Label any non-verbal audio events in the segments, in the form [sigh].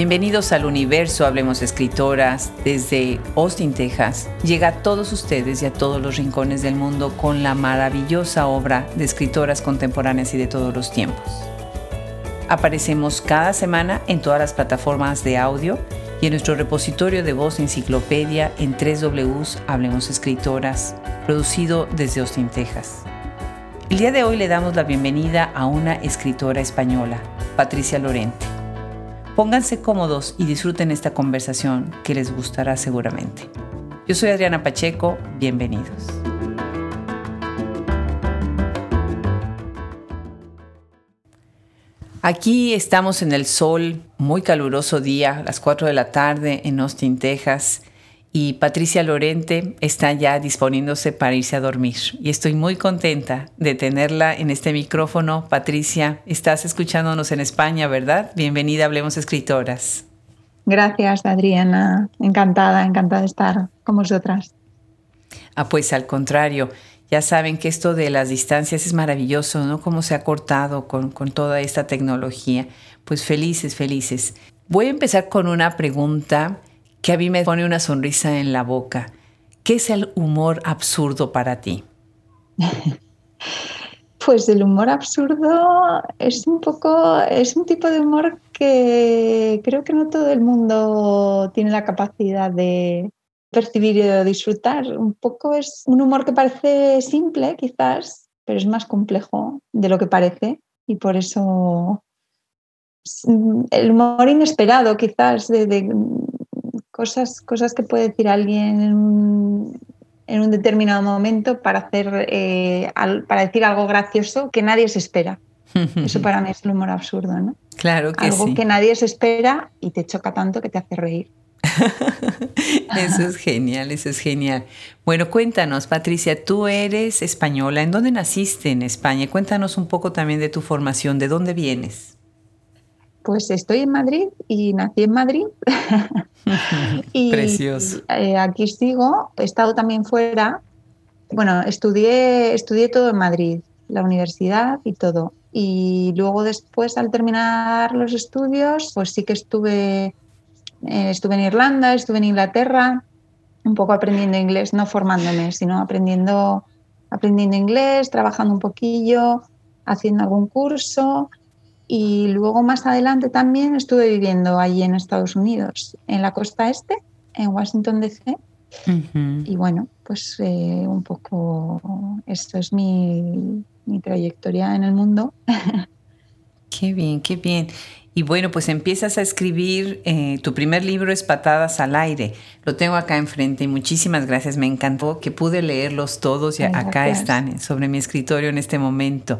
Bienvenidos al universo Hablemos Escritoras desde Austin, Texas. Llega a todos ustedes y a todos los rincones del mundo con la maravillosa obra de escritoras contemporáneas y de todos los tiempos. Aparecemos cada semana en todas las plataformas de audio y en nuestro repositorio de voz enciclopedia en 3W Hablemos Escritoras, producido desde Austin, Texas. El día de hoy le damos la bienvenida a una escritora española, Patricia Lorente. Pónganse cómodos y disfruten esta conversación que les gustará seguramente. Yo soy Adriana Pacheco, bienvenidos. Aquí estamos en el sol, muy caluroso día, las 4 de la tarde en Austin, Texas, y Patricia Lorente está ya disponiéndose para irse a dormir. Y estoy muy contenta de tenerla en este micrófono. Patricia, estás escuchándonos en España, ¿verdad? Bienvenida, Hablemos Escritoras. Gracias, Adriana. Encantada, encantada de estar con vosotras. Ah, pues al contrario, ya saben que esto de las distancias es maravilloso, ¿no? Cómo se ha cortado con, con toda esta tecnología. Pues felices, felices. Voy a empezar con una pregunta que a mí me pone una sonrisa en la boca. ¿Qué es el humor absurdo para ti? [laughs] Pues el humor absurdo es un poco, es un tipo de humor que creo que no todo el mundo tiene la capacidad de percibir y de disfrutar. Un poco es un humor que parece simple, quizás, pero es más complejo de lo que parece y por eso el humor inesperado, quizás, de, cosas, cosas que puede decir alguien en un, determinado momento para, hacer, eh, para decir algo gracioso que nadie se espera. [laughs] Eso para mí es el humor absurdo, ¿no? Claro que Algo que nadie se espera y te choca tanto que te hace reír. [laughs] eso es genial, eso es genial. Bueno, cuéntanos, Patricia, tú eres española. ¿En dónde naciste en España? Cuéntanos un poco también de tu formación, ¿de dónde vienes? Pues estoy en Madrid y nací en Madrid. [laughs] y, Precioso. Eh, aquí sigo. He estado también fuera. Bueno, estudié, estudié todo en Madrid, la universidad y todo. Y luego después, al terminar los estudios, pues sí que estuve, eh, estuve en Irlanda, estuve en Inglaterra, un poco aprendiendo inglés, no formándome, sino aprendiendo, aprendiendo inglés, trabajando un poquillo, haciendo algún curso y luego más adelante también estuve viviendo allí en Estados Unidos, en la costa este, en Washington DC. Y bueno, pues eh, un poco esto es mi, trayectoria en el mundo. [laughs] Qué bien, qué bien. Y bueno, pues empiezas a escribir, eh, tu primer libro es Patadas al Aire. Lo tengo acá enfrente y muchísimas gracias. Me encantó que pude leerlos todos y acá están sobre mi escritorio en este momento.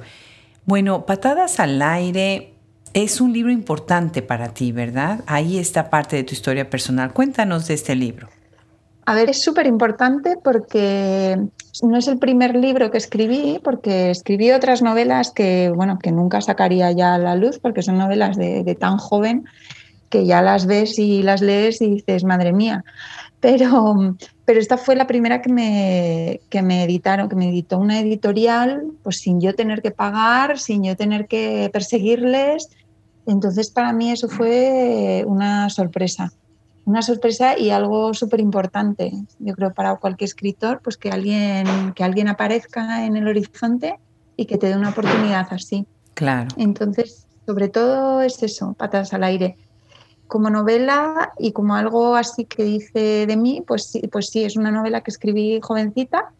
Bueno, Patadas al Aire es un libro importante para ti, ¿verdad? Ahí está parte de tu historia personal. Cuéntanos de este libro. A ver, es súper importante porque no es el primer libro que escribí, porque escribí otras novelas que, bueno, que nunca sacaría ya a la luz, porque son novelas de, de tan joven que ya las ves y las lees y dices, madre mía. Pero, pero esta fue la primera que me, que me editaron, que me editó una editorial, pues sin yo tener que pagar, sin yo tener que perseguirles. Entonces, para mí eso fue una sorpresa, una sorpresa y algo súper importante. Yo creo para cualquier escritor, pues que alguien, que alguien aparezca en el horizonte y que te dé una oportunidad así. Claro. Entonces, sobre todo es eso, patas al aire como novela y como algo así que dice de mí, pues sí, pues sí, es una novela que escribí jovencita.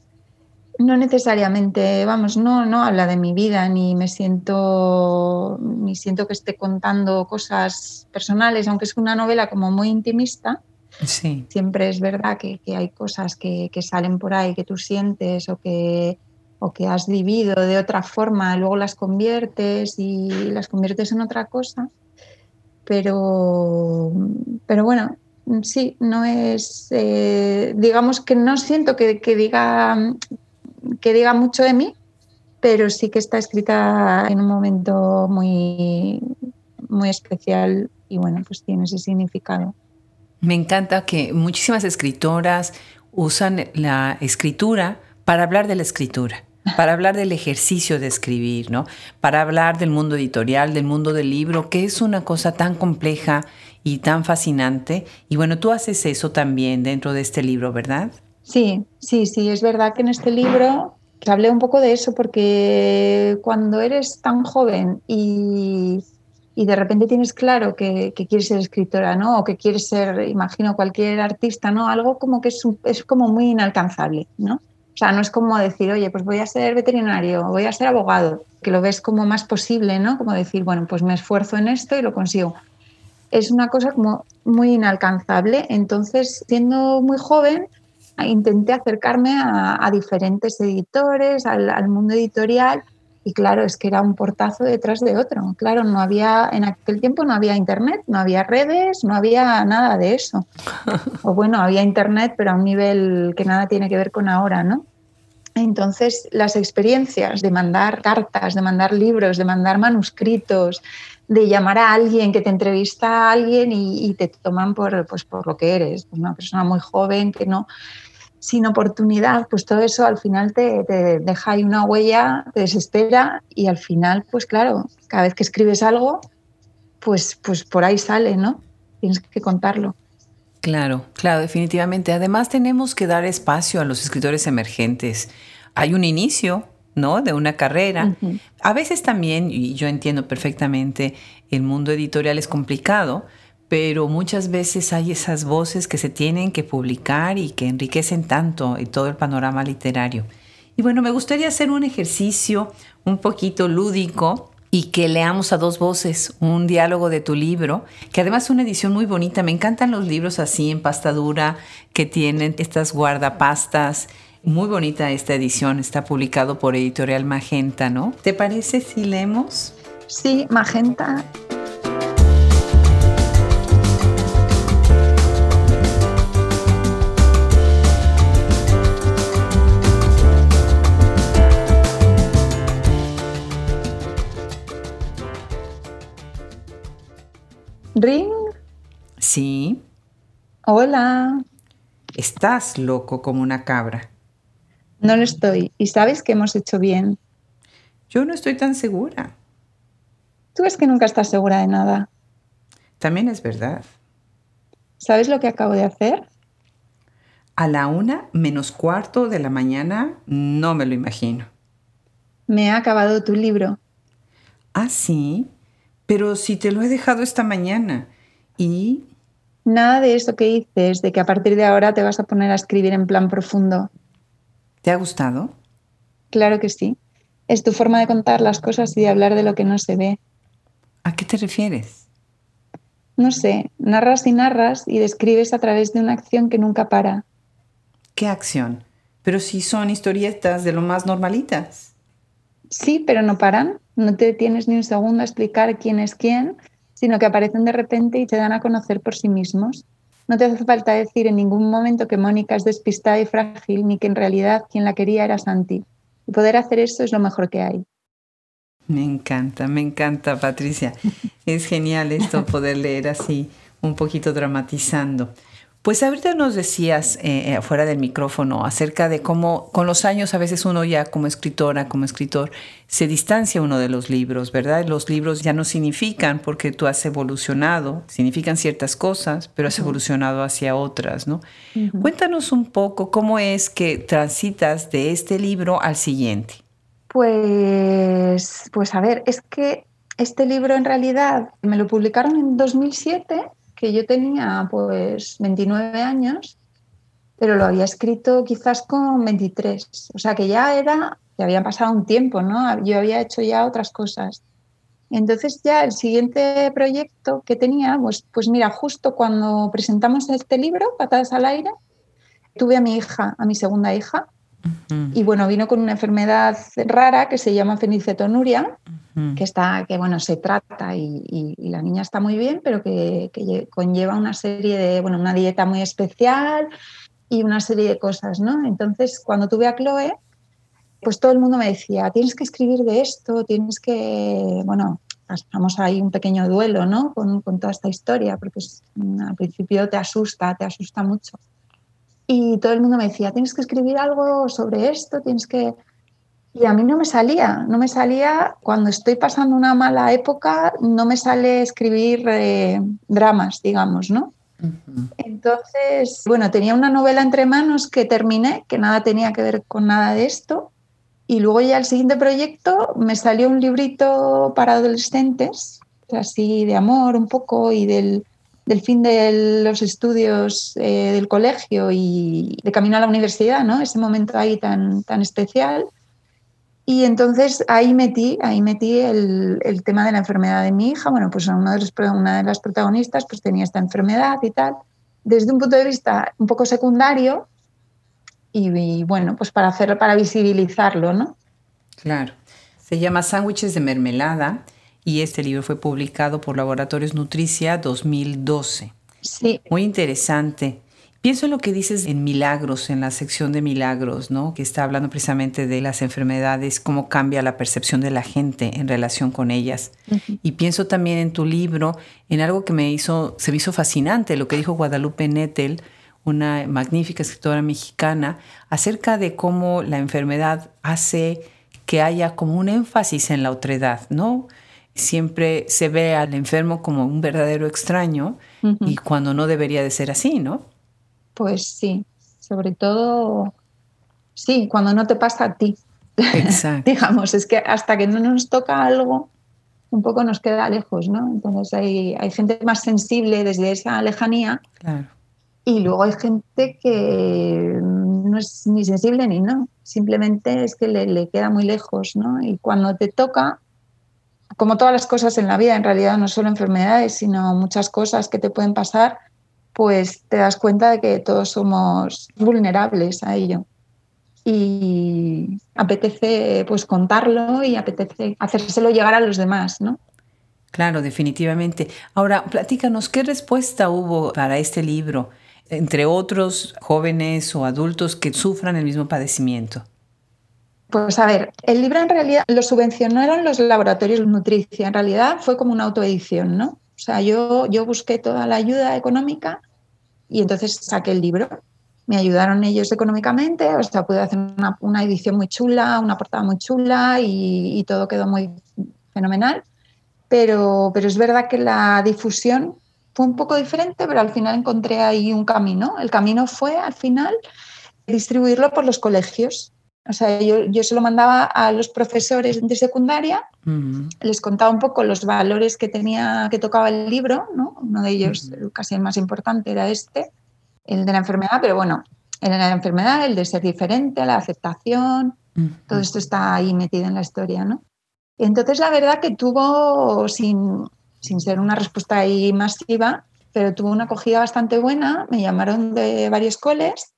No necesariamente, vamos, no, no habla de mi vida, ni me siento, ni siento que esté contando cosas personales, aunque es una novela como muy intimista. Sí. Siempre es verdad que, hay cosas que, que, salen por ahí que tú sientes o que, o que has vivido de otra forma, luego las conviertes y las conviertes en otra cosa pero, pero bueno, sí, no es, eh, digamos que no siento que, diga, que diga mucho de mí, pero sí que está escrita en un momento muy, muy especial y bueno, pues tiene ese significado. Me encanta que muchísimas escritoras usan la escritura para hablar de la escritura para hablar del ejercicio de escribir, ¿no? Para hablar del mundo editorial, del mundo del libro, que es una cosa tan compleja y tan fascinante. Y bueno, tú haces eso también dentro de este libro, ¿verdad? Sí, sí, sí, es verdad que en este libro hablé un poco de eso porque cuando eres tan joven y, de repente tienes claro que, quieres ser escritora, ¿no? O que quieres ser, imagino, cualquier artista, ¿no? Algo como que es, es como muy inalcanzable, ¿no? O sea, no es como decir, oye, pues voy a ser veterinario, voy a ser abogado, que lo ves como más posible, ¿no? Como decir, bueno, pues me esfuerzo en esto y lo consigo. Es una cosa como muy inalcanzable. Entonces, siendo muy joven, intenté acercarme a, diferentes editores, al, mundo editorial, y claro, es que era un portazo detrás de otro. Claro, no había, en aquel tiempo no había internet, no había redes, no había nada de eso. [laughs] O bueno, había internet, pero a un nivel que nada tiene que ver con ahora, ¿no? Entonces, las experiencias de mandar cartas, de mandar libros, de mandar manuscritos, de llamar a alguien que te entrevista a alguien y, te toman por, pues, por lo que eres, una persona muy joven que no, sin oportunidad, pues todo eso al final te, deja ahí una huella, te desespera y al final, pues claro, cada vez que escribes algo, pues, pues por ahí sale, ¿no? Tienes que contarlo. Claro, claro, definitivamente. Además tenemos que dar espacio a los escritores emergentes. Hay un inicio, ¿no? De una carrera. A veces también, y yo entiendo perfectamente, el mundo editorial es complicado, pero muchas veces hay esas voces que se tienen que publicar y que enriquecen tanto en todo el panorama literario. Y bueno, me gustaría hacer un ejercicio un poquito lúdico y que leamos a dos voces un diálogo de tu libro, que además es una edición muy bonita. Me encantan los libros así en pastadura que tienen estas guardapastas. Muy bonita esta edición, está publicado por Editorial Magenta, ¿no? ¿Te parece si leemos? Sí, Magenta Ring. Sí. Hola. Estás loco como una cabra. No lo estoy. ¿Y sabes que hemos hecho bien? Yo no estoy tan segura. Tú es que nunca estás segura de nada. También es verdad. ¿Sabes lo que acabo de hacer? A la una menos cuarto de la mañana no me lo imagino. Me he acabado tu libro. ¿Ah, sí? Pero si te lo he dejado esta mañana y... Nada de eso que dices, de que a partir de ahora te vas a poner a escribir en plan profundo. ¿Te ha gustado? Claro que sí. Es tu forma de contar las cosas y de hablar de lo que no se ve. ¿A qué te refieres? No sé, narras y narras y describes a través de una acción que nunca para. ¿Qué acción? Pero si son historietas de lo más normalitas. Sí, pero no paran no te detienes ni un segundo a explicar quién es quién, sino que aparecen de repente y te dan a conocer por sí mismos. No te hace falta decir en ningún momento que Mónica es despistada y frágil, ni que en realidad quien la quería era Santi. Y poder hacer eso es lo mejor que hay. Me encanta, me encanta, Patricia. [laughs] Es genial esto, poder leer así, un poquito dramatizando. Pues ahorita nos decías eh, eh, fuera del micrófono acerca de cómo con los años a veces uno ya como escritora, como escritor, se distancia uno de los libros, ¿verdad? Los libros ya no significan porque tú has evolucionado, significan ciertas cosas, pero has evolucionado hacia otras, ¿no? Cuéntanos un poco cómo es que transitas de este libro al siguiente. Pues, pues a ver, es que este libro en realidad me lo publicaron en 2007 que yo tenía pues 29 años, pero lo había escrito quizás con 23. O sea que ya era, ya había pasado un tiempo, ¿no? Yo había hecho ya otras cosas. Entonces ya el siguiente proyecto que tenía, pues, pues mira, justo cuando presentamos este libro, Patadas al Aire, tuve a mi hija, a mi segunda hija, y bueno, vino con una enfermedad rara que se llama fenicetonuria, que está, que bueno, se trata y, la niña está muy bien, pero que, conlleva una serie de, bueno, una dieta muy especial y una serie de cosas, ¿no? Entonces, cuando tuve a Chloe, pues todo el mundo me decía, tienes que escribir de esto, tienes que, bueno, pasamos ahí un pequeño duelo, ¿no? Con, con toda esta historia, porque al principio te asusta, te asusta mucho. Y todo el mundo me decía, tienes que escribir algo sobre esto, tienes que... Y a mí no me salía, no me salía, cuando estoy pasando una mala época, no me sale escribir eh, dramas, digamos, ¿no? Entonces, bueno, tenía una novela entre manos que terminé, que nada tenía que ver con nada de esto. Y luego ya el siguiente proyecto me salió un librito para adolescentes, así de amor un poco y del, fin de los estudios eh, del colegio y de camino a la universidad, ¿no? Ese momento ahí tan, tan especial. Y entonces ahí metí, ahí metí el, tema de la enfermedad de mi hija. Bueno, pues una de, una de las protagonistas pues tenía esta enfermedad y tal. Desde un punto de vista un poco secundario y, bueno, pues para hacerlo, para visibilizarlo, ¿no? Claro. Se llama Sándwiches de Mermelada y este libro fue publicado por Laboratorios Nutricia 2012. Sí. Muy interesante. Pienso en lo que dices en Milagros, en la sección de Milagros, ¿no? Que está hablando precisamente de las enfermedades, cómo cambia la percepción de la gente en relación con ellas. Y pienso también en tu libro, en algo que me hizo, se me hizo fascinante, lo que dijo Guadalupe Nettel, una magnífica escritora mexicana, acerca de cómo la enfermedad hace que haya como un énfasis en la otredad, ¿no? Siempre se ve al enfermo como un verdadero extraño y cuando no debería de ser así, ¿no? Pues sí, sobre todo, sí, cuando no te pasa a ti. [laughs] Exacto. Digamos, es que hasta que no nos toca algo, un poco nos queda lejos, ¿no? Entonces hay, hay gente más sensible desde esa lejanía. Claro. Y luego hay gente que no es ni sensible ni no, simplemente es que le, le, queda muy lejos, ¿no? Y cuando te toca, como todas las cosas en la vida, en realidad no solo enfermedades, sino muchas cosas que te pueden pasar, pues te das cuenta de que todos somos vulnerables a ello. Y apetece pues contarlo y apetece hacérselo llegar a los demás, ¿no? Claro, definitivamente. Ahora, platícanos, ¿qué respuesta hubo para este libro entre otros jóvenes o adultos que sufran el mismo padecimiento? Pues a ver, el libro en realidad lo subvencionaron los laboratorios Nutricia, en realidad fue como una autoedición, ¿no? O sea, yo, yo busqué toda la ayuda económica y entonces saqué el libro. Me ayudaron ellos económicamente, o sea, pude hacer una, edición muy chula, una portada muy chula y, todo quedó muy fenomenal. Pero, pero es verdad que la difusión fue un poco diferente, pero al final encontré ahí un camino. El camino fue, al final, distribuirlo por los colegios. O sea, yo, yo se lo mandaba a los profesores de secundaria, les contaba un poco los valores que tenía, que tocaba el libro, ¿no? Uno de ellos, casi el más importante, era este, el de la enfermedad, pero bueno, el de la enfermedad, el de ser diferente, la aceptación, todo esto está ahí metido en la historia, ¿no? Entonces, la verdad que tuvo, sin, sin ser una respuesta ahí masiva, pero tuvo una acogida bastante buena, me llamaron de varios coles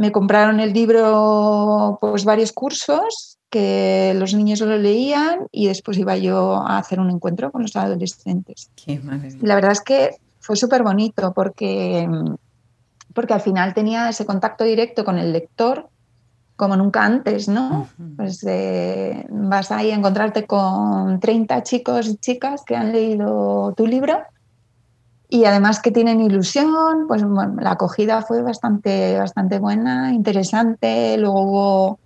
me compraron el libro, pues varios cursos que los niños lo leían y después iba yo a hacer un encuentro con los adolescentes. Qué la verdad es que fue súper bonito porque, porque al final tenía ese contacto directo con el lector como nunca antes, ¿no? Pues vas ahí a encontrarte con 30 chicos y chicas que han leído tu libro y además que tienen ilusión, pues la acogida fue bastante, bastante buena, interesante, luego hubo,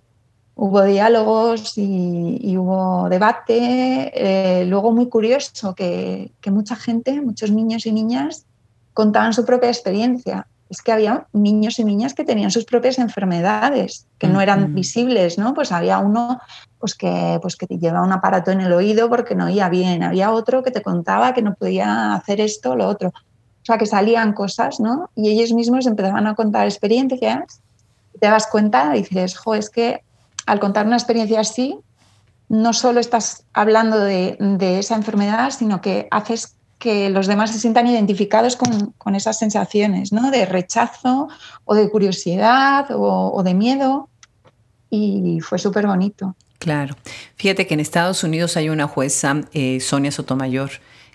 hubo diálogos y, hubo debate, eh, luego muy curioso que, mucha gente, muchos niños y niñas contaban su propia experiencia. Es que había niños y niñas que tenían sus propias enfermedades, que no eran visibles, ¿no? Pues había uno pues que, pues que te lleva un aparato en el oído porque no oía bien. Había otro que te contaba que no podía hacer esto o lo otro. O sea, que salían cosas, ¿no? Y ellos mismos empezaban a contar experiencias. Y te das cuenta dices, jo, es que al contar una experiencia así, no solo estás hablando de, de esa enfermedad, sino que haces que los demás se sientan identificados con, con esas sensaciones, ¿no? De rechazo o de curiosidad o, de miedo. Y fue súper bonito. Claro. Fíjate que en Estados Unidos hay una jueza, eh, Sonia Sotomayor,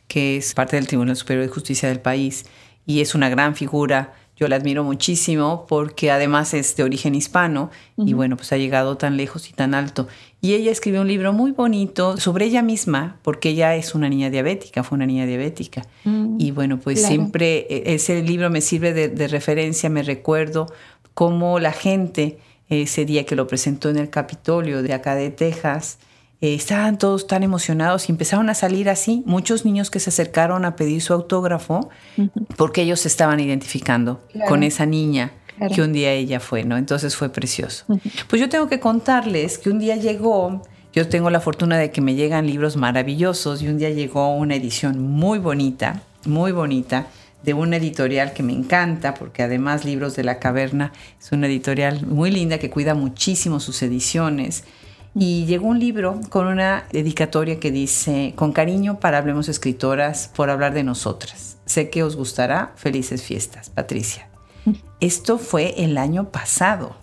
que es parte del Tribunal Superior de Justicia del país y es una gran figura. Yo la admiro muchísimo porque además es de origen hispano y bueno, pues ha llegado tan lejos y tan alto. Y ella escribió un libro muy bonito sobre ella misma porque ella es una niña diabética, fue una niña diabética. Mm, y bueno, pues siempre e, ese libro me sirve de, de referencia, me recuerdo cómo la gente ese día que lo presentó en el Capitolio de acá de Texas, eh, estaban todos tan emocionados y empezaron a salir así, muchos niños que se acercaron a pedir su autógrafo porque ellos se estaban identificando con esa niña que un día ella fue, ¿no? Entonces fue precioso. Pues yo tengo que contarles que un día llegó, yo tengo la fortuna de que me llegan libros maravillosos y un día llegó una edición muy bonita, muy bonita, de una editorial que me encanta, porque además Libros de la Caverna es una editorial muy linda que cuida muchísimo sus ediciones. Y llegó un libro con una dedicatoria que dice, con cariño para Hablemos Escritoras por hablar de nosotras. Sé que os gustará. Felices fiestas, Patricia. [laughs] Esto fue el año pasado.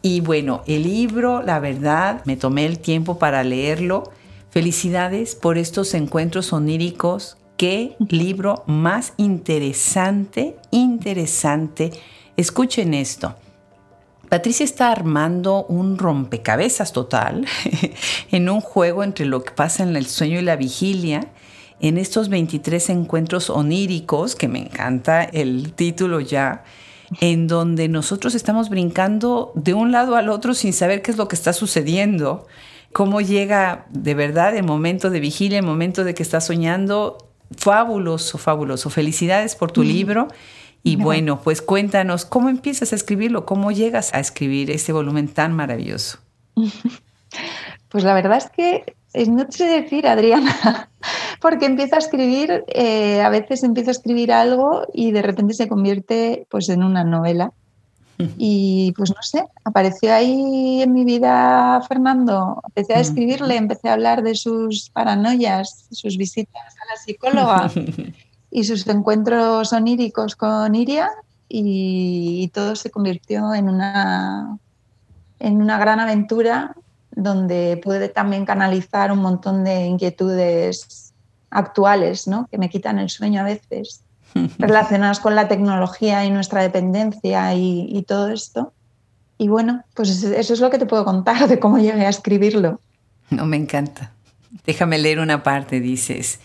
Y bueno, el libro, la verdad, me tomé el tiempo para leerlo. Felicidades por estos encuentros oníricos. Qué [laughs] libro más interesante, interesante. Escuchen esto. Patricia está armando un rompecabezas total [laughs] en un juego entre lo que pasa en el sueño y la vigilia, en estos 23 encuentros oníricos, que me encanta el título ya, en donde nosotros estamos brincando de un lado al otro sin saber qué es lo que está sucediendo, cómo llega de verdad el momento de vigilia, el momento de que estás soñando. Fabuloso, fabuloso. Felicidades por tu libro y bueno, pues cuéntanos, ¿cómo empiezas a escribirlo? ¿Cómo llegas a escribir este volumen tan maravilloso? [laughs] Pues la verdad es que no sé decir, Adriana, [laughs] porque empiezo a escribir, eh, a veces empiezo a escribir algo y de repente se convierte pues en una novela. [laughs] Y pues no sé, apareció ahí en mi vida Fernando, empecé a escribirle, empecé a hablar de sus paranoias, sus visitas a la psicóloga y sus encuentros oníricos con Iria y, todo se convirtió en una, en una gran aventura donde pude también canalizar un montón de inquietudes actuales ¿no? que me quitan el sueño a veces, [laughs] relacionadas con la tecnología y nuestra dependencia y, y todo esto. Y bueno, pues eso es lo que te puedo contar de cómo llegué a escribirlo. No, me encanta. Déjame leer una parte, dices.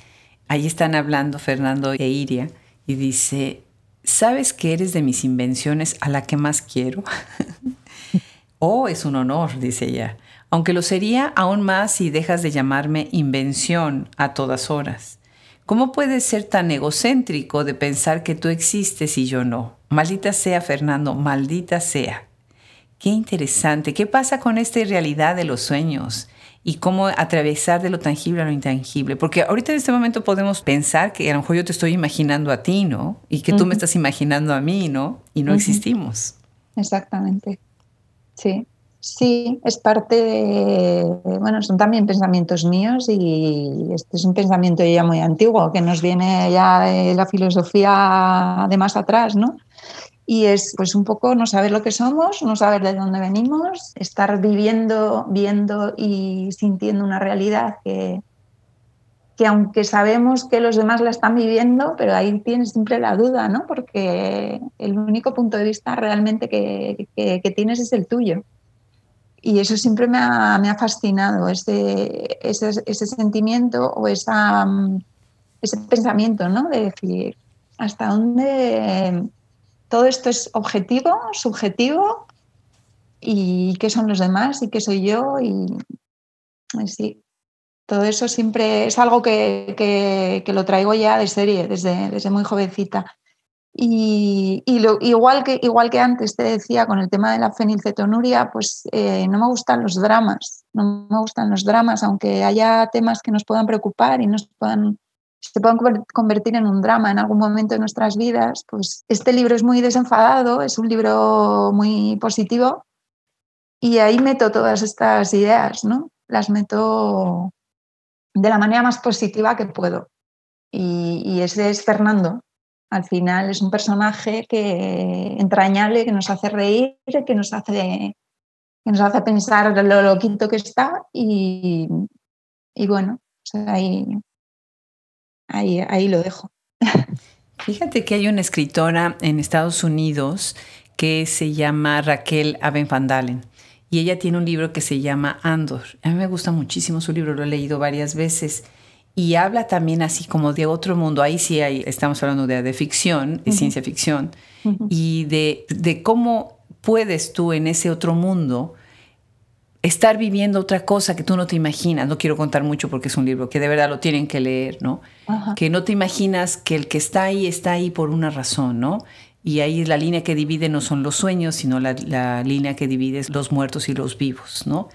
Ahí están hablando Fernando e Iria y dice, ¿sabes que eres de mis invenciones a la que más quiero? [laughs] oh, es un honor, dice ella, aunque lo sería aún más si dejas de llamarme invención a todas horas. ¿Cómo puedes ser tan egocéntrico de pensar que tú existes y yo no? Maldita sea, Fernando, maldita sea. Qué interesante. ¿Qué pasa con esta realidad de los sueños? Y cómo atravesar de lo tangible a lo intangible. Porque ahorita en este momento podemos pensar que a lo mejor yo te estoy imaginando a ti, ¿no? Y que tú me estás imaginando a mí, ¿no? Y no existimos. Exactamente. Sí. Sí, es parte de, bueno, son también pensamientos míos y este es un pensamiento ya muy antiguo que nos viene ya de la filosofía de más atrás, ¿no? Y es pues un poco no saber lo que somos, no saber de dónde venimos, estar viviendo, viendo y sintiendo una realidad que, que aunque sabemos que los demás la están viviendo, pero ahí tienes siempre la duda, ¿no? Porque el único punto de vista realmente que, que, tienes es el tuyo. Y eso siempre me ha, me ha fascinado, ese, ese, sentimiento o esa, ese pensamiento, ¿no? De decir, ¿hasta dónde todo esto es objetivo, subjetivo y qué son los demás y qué soy yo y sí, todo eso siempre es algo que, lo traigo ya de serie, desde, desde muy jovencita. Y, igual, que, igual que antes te decía con el tema de la fenilcetonuria, pues eh, no me gustan los dramas, no me gustan los dramas, aunque haya temas que nos puedan preocupar y nos puedan se puedan convertir en un drama en algún momento de nuestras vidas, pues este libro es muy desenfadado, es un libro muy positivo y ahí meto todas estas ideas, ¿no? Las meto de la manera más positiva que puedo. Y, ese es Fernando. Al final es un personaje que entrañable, que nos hace reír, que nos hace, que nos hace pensar lo loquito que está y, y bueno, ahí ahí, ahí lo dejo. Fíjate que hay una escritora en Estados Unidos que se llama Raquel Aben y ella tiene un libro que se llama Andor. A mí me gusta muchísimo su libro, lo he leído varias veces y habla también así como de otro mundo. Ahí sí hay, estamos hablando de, de ficción, de ciencia ficción y de, de cómo puedes tú en ese otro mundo estar viviendo otra cosa que tú no te imaginas. No quiero contar mucho porque es un libro que de verdad lo tienen que leer, ¿no? Que no te imaginas que el que está ahí está ahí por una razón, ¿no? Y ahí la línea que divide no son los sueños, sino la, línea que divide es los muertos y los vivos, ¿no?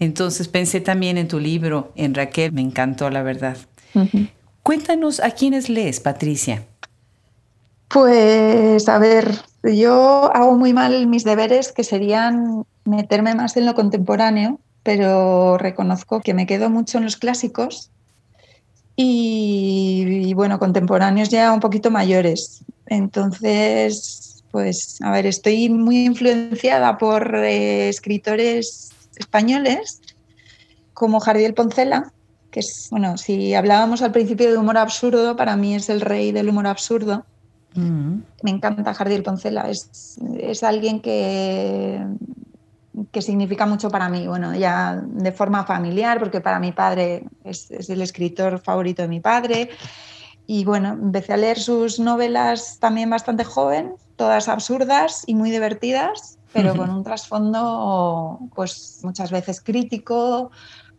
Entonces pensé también en tu libro, en Raquel, me encantó la verdad. Cuéntanos a quiénes lees, Patricia. Pues a ver, yo hago muy mal mis deberes, que serían meterme más en lo contemporáneo, pero reconozco que me quedo mucho en los clásicos y, bueno, contemporáneos ya un poquito mayores. Entonces, pues a ver, estoy muy influenciada por eh, escritores españoles como Jardiel Poncela, que es, bueno, si hablábamos al principio de humor absurdo, para mí es el rey del humor absurdo me encanta Jardiel Poncela, es, es alguien que, que significa mucho para mí, bueno, ya de forma familiar, porque para mi padre es, el escritor favorito de mi padre. Y bueno, empecé a leer sus novelas también bastante joven, todas absurdas y muy divertidas, pero con un trasfondo pues muchas veces crítico,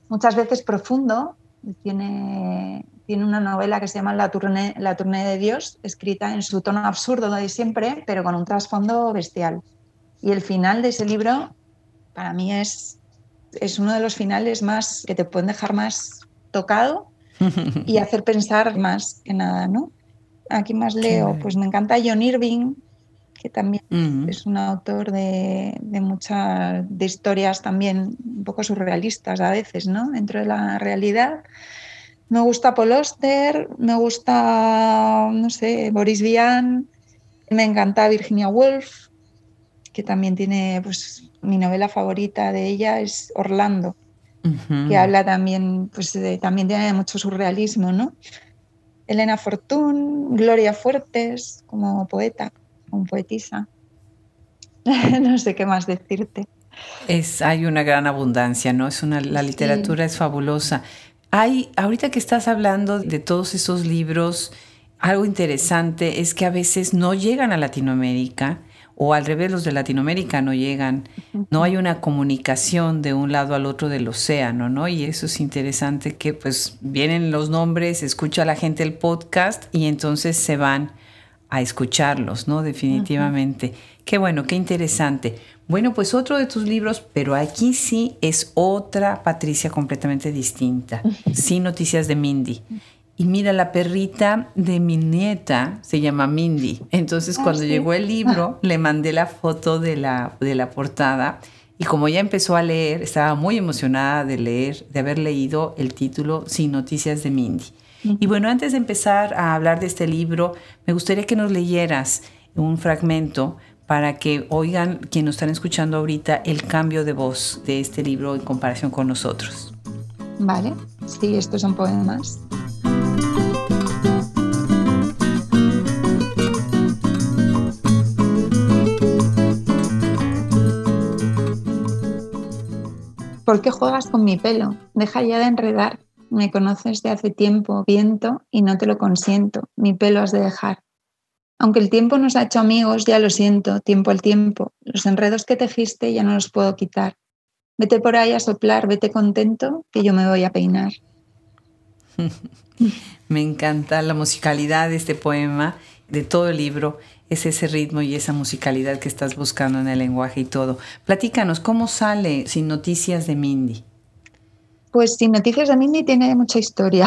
muchas veces profundo. Tiene, tiene una novela que se llama La Tournée, La de Dios, escrita en su tono absurdo de siempre, pero con un trasfondo bestial. Y el final de ese libro, para mí, es, es uno de los finales más que te pueden dejar más tocado [laughs] y hacer pensar más que nada, ¿no? Aquí más leo, pues me encanta John Irving, que también es un autor de, de muchas de historias también un poco surrealistas a veces, ¿no? Dentro de la realidad. Me gusta Paul Oster, me gusta, no sé, Boris Vian, me encanta Virginia Woolf, que también tiene, pues, mi novela favorita de ella es Orlando, que habla también, pues, de, también tiene mucho surrealismo, ¿no? Elena Fortún, Gloria Fuertes, como poeta, como poetisa. [laughs] no sé qué más decirte. Es, hay una gran abundancia, ¿no? Es una, la literatura es fabulosa. Hay, ahorita que estás hablando de todos esos libros, algo interesante es que a veces no llegan a Latinoamérica o al revés los de Latinoamérica no llegan, no hay una comunicación de un lado al otro del océano, ¿no? Y eso es interesante que pues vienen los nombres, escucha la gente el podcast y entonces se van a escucharlos, ¿no? Definitivamente. Qué bueno, qué interesante. Bueno, pues otro de tus libros, pero aquí sí es otra Patricia completamente distinta, [laughs] sin noticias de Mindy. Y mira, la perrita de mi nieta se llama Mindy. Entonces, ah, cuando llegó el libro, [laughs] le mandé la foto de la, de la portada. Y como ya empezó a leer, estaba muy emocionada de leer, de haber leído el título Sin noticias de Mindy. Y bueno, antes de empezar a hablar de este libro, me gustaría que nos leyeras un fragmento para que oigan quienes nos están escuchando ahorita el cambio de voz de este libro en comparación con nosotros. Vale, sí, estos son poemas. ¿Por qué juegas con mi pelo? Deja ya de enredar. Me conoces de hace tiempo, viento, y no te lo consiento. Mi pelo has de dejar. Aunque el tiempo nos ha hecho amigos, ya lo siento, tiempo al tiempo. Los enredos que tejiste ya no los puedo quitar. Vete por ahí a soplar, vete contento, que yo me voy a peinar. [laughs] me encanta la musicalidad de este poema, de todo el libro, es ese ritmo y esa musicalidad que estás buscando en el lenguaje y todo. Platícanos, ¿cómo sale Sin Noticias de Mindy? Pues Sin Noticias de Mindy tiene mucha historia,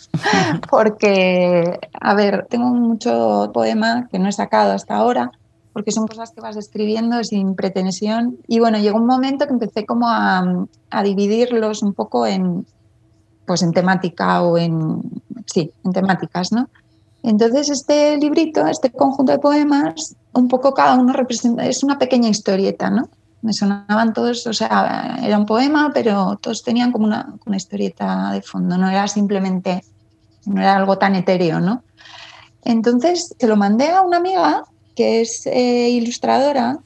[laughs] porque, a ver, tengo mucho poema que no he sacado hasta ahora, porque son cosas que vas escribiendo sin pretensión. Y bueno, llegó un momento que empecé como a, dividirlos un poco en, pues en temática o en, sí, en temáticas, ¿no? Entonces este librito, este conjunto de poemas, un poco cada uno representa, es una pequeña historieta, ¿no? Me sonaban todos, o sea, era un poema, pero todos tenían como una, historieta de fondo, no era simplemente, no era algo tan etéreo, ¿no? Entonces se lo mandé a una amiga que es eh, ilustradora,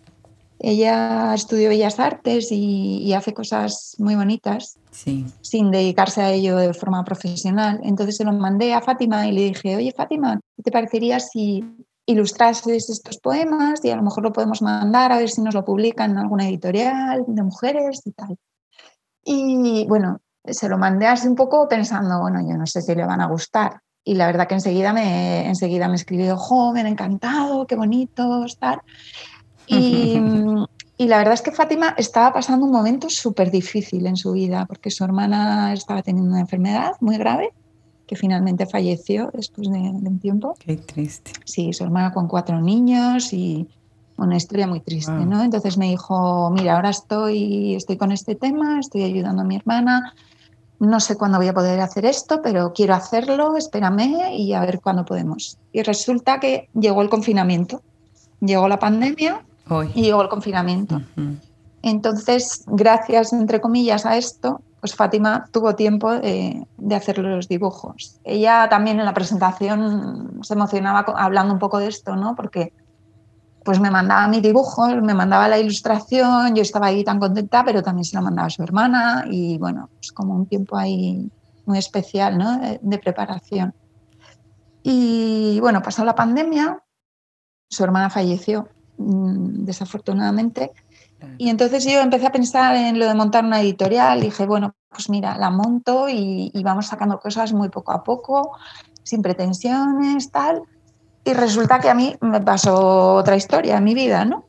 ella estudió Bellas Artes y, hace cosas muy bonitas, sin dedicarse a ello de forma profesional. Entonces se lo mandé a Fátima y le dije, oye Fátima, ¿qué te parecería si ilustrases estos poemas y a lo mejor lo podemos mandar a ver si nos lo publican en alguna editorial de mujeres y tal. Y bueno, se lo mandé así un poco pensando, bueno, yo no sé si le van a gustar. Y la verdad que enseguida me, enseguida me escribió, joven, encantado, qué bonito estar. Y, [laughs] y la verdad es que Fátima estaba pasando un momento súper difícil en su vida, porque su hermana estaba teniendo una enfermedad muy grave, que finalmente falleció después de, un tiempo. Qué triste. Sí, su hermana con cuatro niños y una historia muy triste, ¿no? Entonces me dijo, mira, ahora estoy, estoy con este tema, estoy ayudando a mi hermana, no sé cuándo voy a poder hacer esto, pero quiero hacerlo, espérame y a ver cuándo podemos. Y resulta que llegó el confinamiento, llegó la pandemia y llegó el confinamiento. Entonces, gracias, entre comillas, a esto, pues Fátima tuvo tiempo de, de, hacer los dibujos. Ella también en la presentación se emocionaba hablando un poco de esto, ¿no? Porque pues me mandaba mi dibujo, me mandaba la ilustración, yo estaba ahí tan contenta, pero también se lo mandaba su hermana y bueno, pues como un tiempo ahí muy especial ¿no? de, preparación. Y bueno, pasó la pandemia, su hermana falleció mm, desafortunadamente y entonces yo empecé a pensar en lo de montar una editorial dije, bueno, pues mira, la monto y, y vamos sacando cosas muy poco a poco, sin pretensiones, tal. Y resulta que a mí me pasó otra historia en mi vida, ¿no?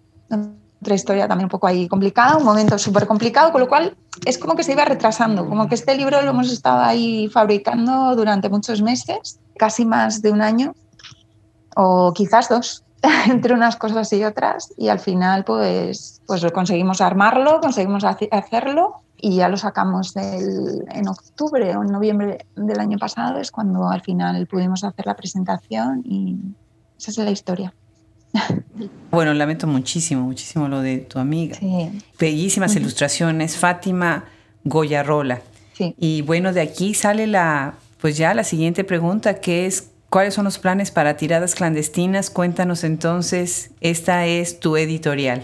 Otra historia también un poco ahí complicada, un momento súper complicado, con lo cual es como que se iba retrasando, como que este libro lo hemos estado ahí fabricando durante muchos meses, casi más de un año, o quizás dos, [laughs] entre unas cosas y otras, y al final pues, pues conseguimos armarlo, conseguimos hacerlo y ya lo sacamos en octubre o en noviembre del año pasado, es cuando al final pudimos hacer la presentación y esa es la historia. [laughs] Bueno, lamento muchísimo, muchísimo lo de tu amiga. Bellísimas ilustraciones, Fátima Goyarola. Sí. Y bueno, de aquí sale la, pues ya la siguiente pregunta, que es, ¿cuáles son los planes para tiradas clandestinas? Cuéntanos entonces, esta es tu editorial.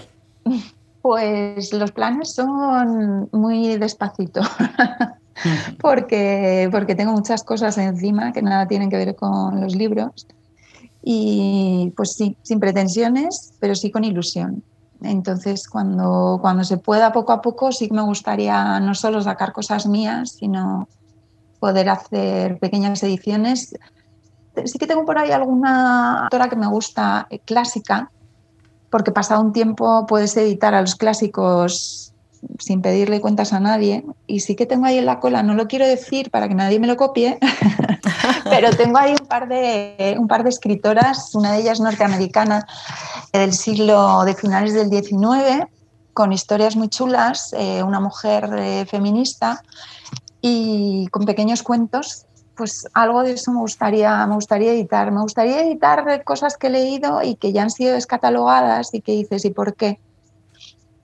Pues los planes son muy despacito, [laughs] porque, porque tengo muchas cosas encima que nada tienen que ver con los libros. Y pues sí, sin pretensiones, pero sí con ilusión. Entonces, cuando, cuando se pueda poco a poco, sí que me gustaría no solo sacar cosas mías, sino poder hacer pequeñas ediciones. Sí que tengo por ahí alguna autora que me gusta, eh, clásica, porque pasado un tiempo puedes editar a los clásicos sin pedirle cuentas a nadie. Y sí que tengo ahí en la cola, no lo quiero decir para que nadie me lo copie, [laughs] pero tengo ahí un par, de, un par de escritoras, una de ellas norteamericana del siglo de finales del XIX, con historias muy chulas, eh, una mujer eh, feminista y con pequeños cuentos pues algo de eso me gustaría, me gustaría editar. Me gustaría editar cosas que he leído y que ya han sido descatalogadas y que dices, ¿y por qué?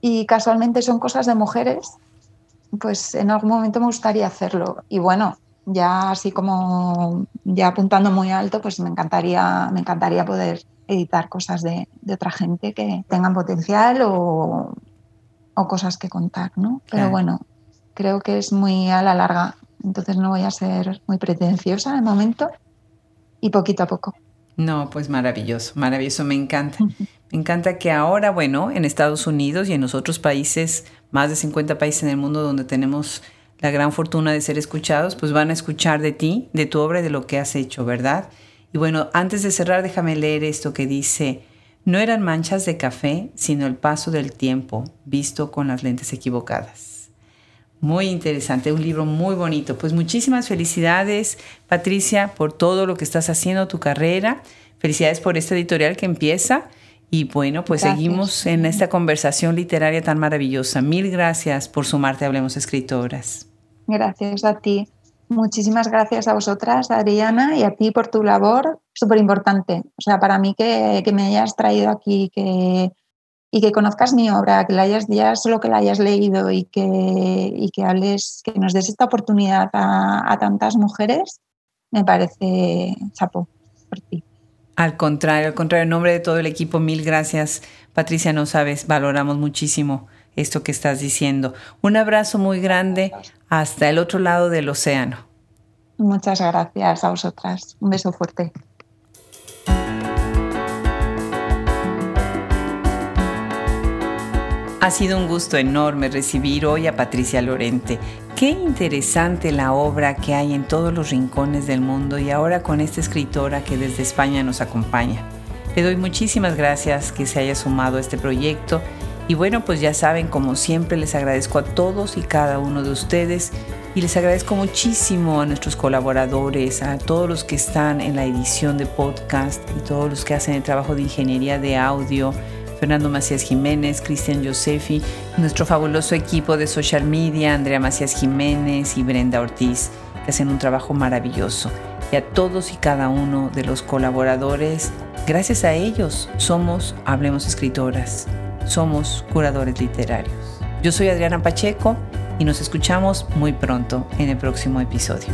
Y casualmente son cosas de mujeres, pues en algún momento me gustaría hacerlo. Y bueno, ya así como ya apuntando muy alto, pues me encantaría, me encantaría poder editar cosas de, otra gente que tengan potencial o, o cosas que contar, ¿no? Pero bueno, creo que es muy a la larga entonces no voy a ser muy pretenciosa de momento y poquito a poco. No, pues maravilloso, maravilloso, me encanta. Me encanta que ahora, bueno, en Estados Unidos y en los otros países, más de 50 países en el mundo donde tenemos la gran fortuna de ser escuchados, pues van a escuchar de ti, de tu obra y de lo que has hecho, ¿verdad? Y bueno, antes de cerrar, déjame leer esto que dice, no eran manchas de café, sino el paso del tiempo, visto con las lentes equivocadas. Muy interesante, un libro muy bonito. Pues muchísimas felicidades, Patricia, por todo lo que estás haciendo, tu carrera. Felicidades por esta editorial que empieza. Y bueno, pues seguimos en esta conversación literaria tan maravillosa. Mil gracias por sumarte a Hablemos Escritoras. Gracias a ti. Muchísimas gracias a vosotras, Adriana, y a ti por tu labor. Súper importante. O sea, para mí que, que me hayas traído aquí, que y que conozcas mi obra, que la hayas ya solo que la hayas leído y que, y que hables, que nos des esta oportunidad a, tantas mujeres, me parece chapo por ti. Al contrario, al contrario, en nombre de todo el equipo, mil gracias. Patricia, no sabes, valoramos muchísimo esto que estás diciendo. Un abrazo muy grande hasta el otro lado del océano. Muchas gracias a vosotras. Un beso fuerte. Ha sido un gusto enorme recibir hoy a Patricia Lorente. Qué interesante la obra que hay en todos los rincones del mundo y ahora con esta escritora que desde España nos acompaña. Le doy muchísimas gracias que se haya sumado a este proyecto y bueno, pues ya saben, como siempre les agradezco a todos y cada uno de ustedes y les agradezco muchísimo a nuestros colaboradores, a todos los que están en la edición de podcast y todos los que hacen el trabajo de ingeniería de audio Fernando Macías Jiménez, Cristian Josefi, nuestro fabuloso equipo de social media, Andrea Macías Jiménez y Brenda Ortiz, que hacen un trabajo maravilloso. Y a todos y cada uno de los colaboradores, gracias a ellos somos Hablemos Escritoras, somos curadores literarios. Yo soy Adriana Pacheco y nos escuchamos muy pronto en el próximo episodio.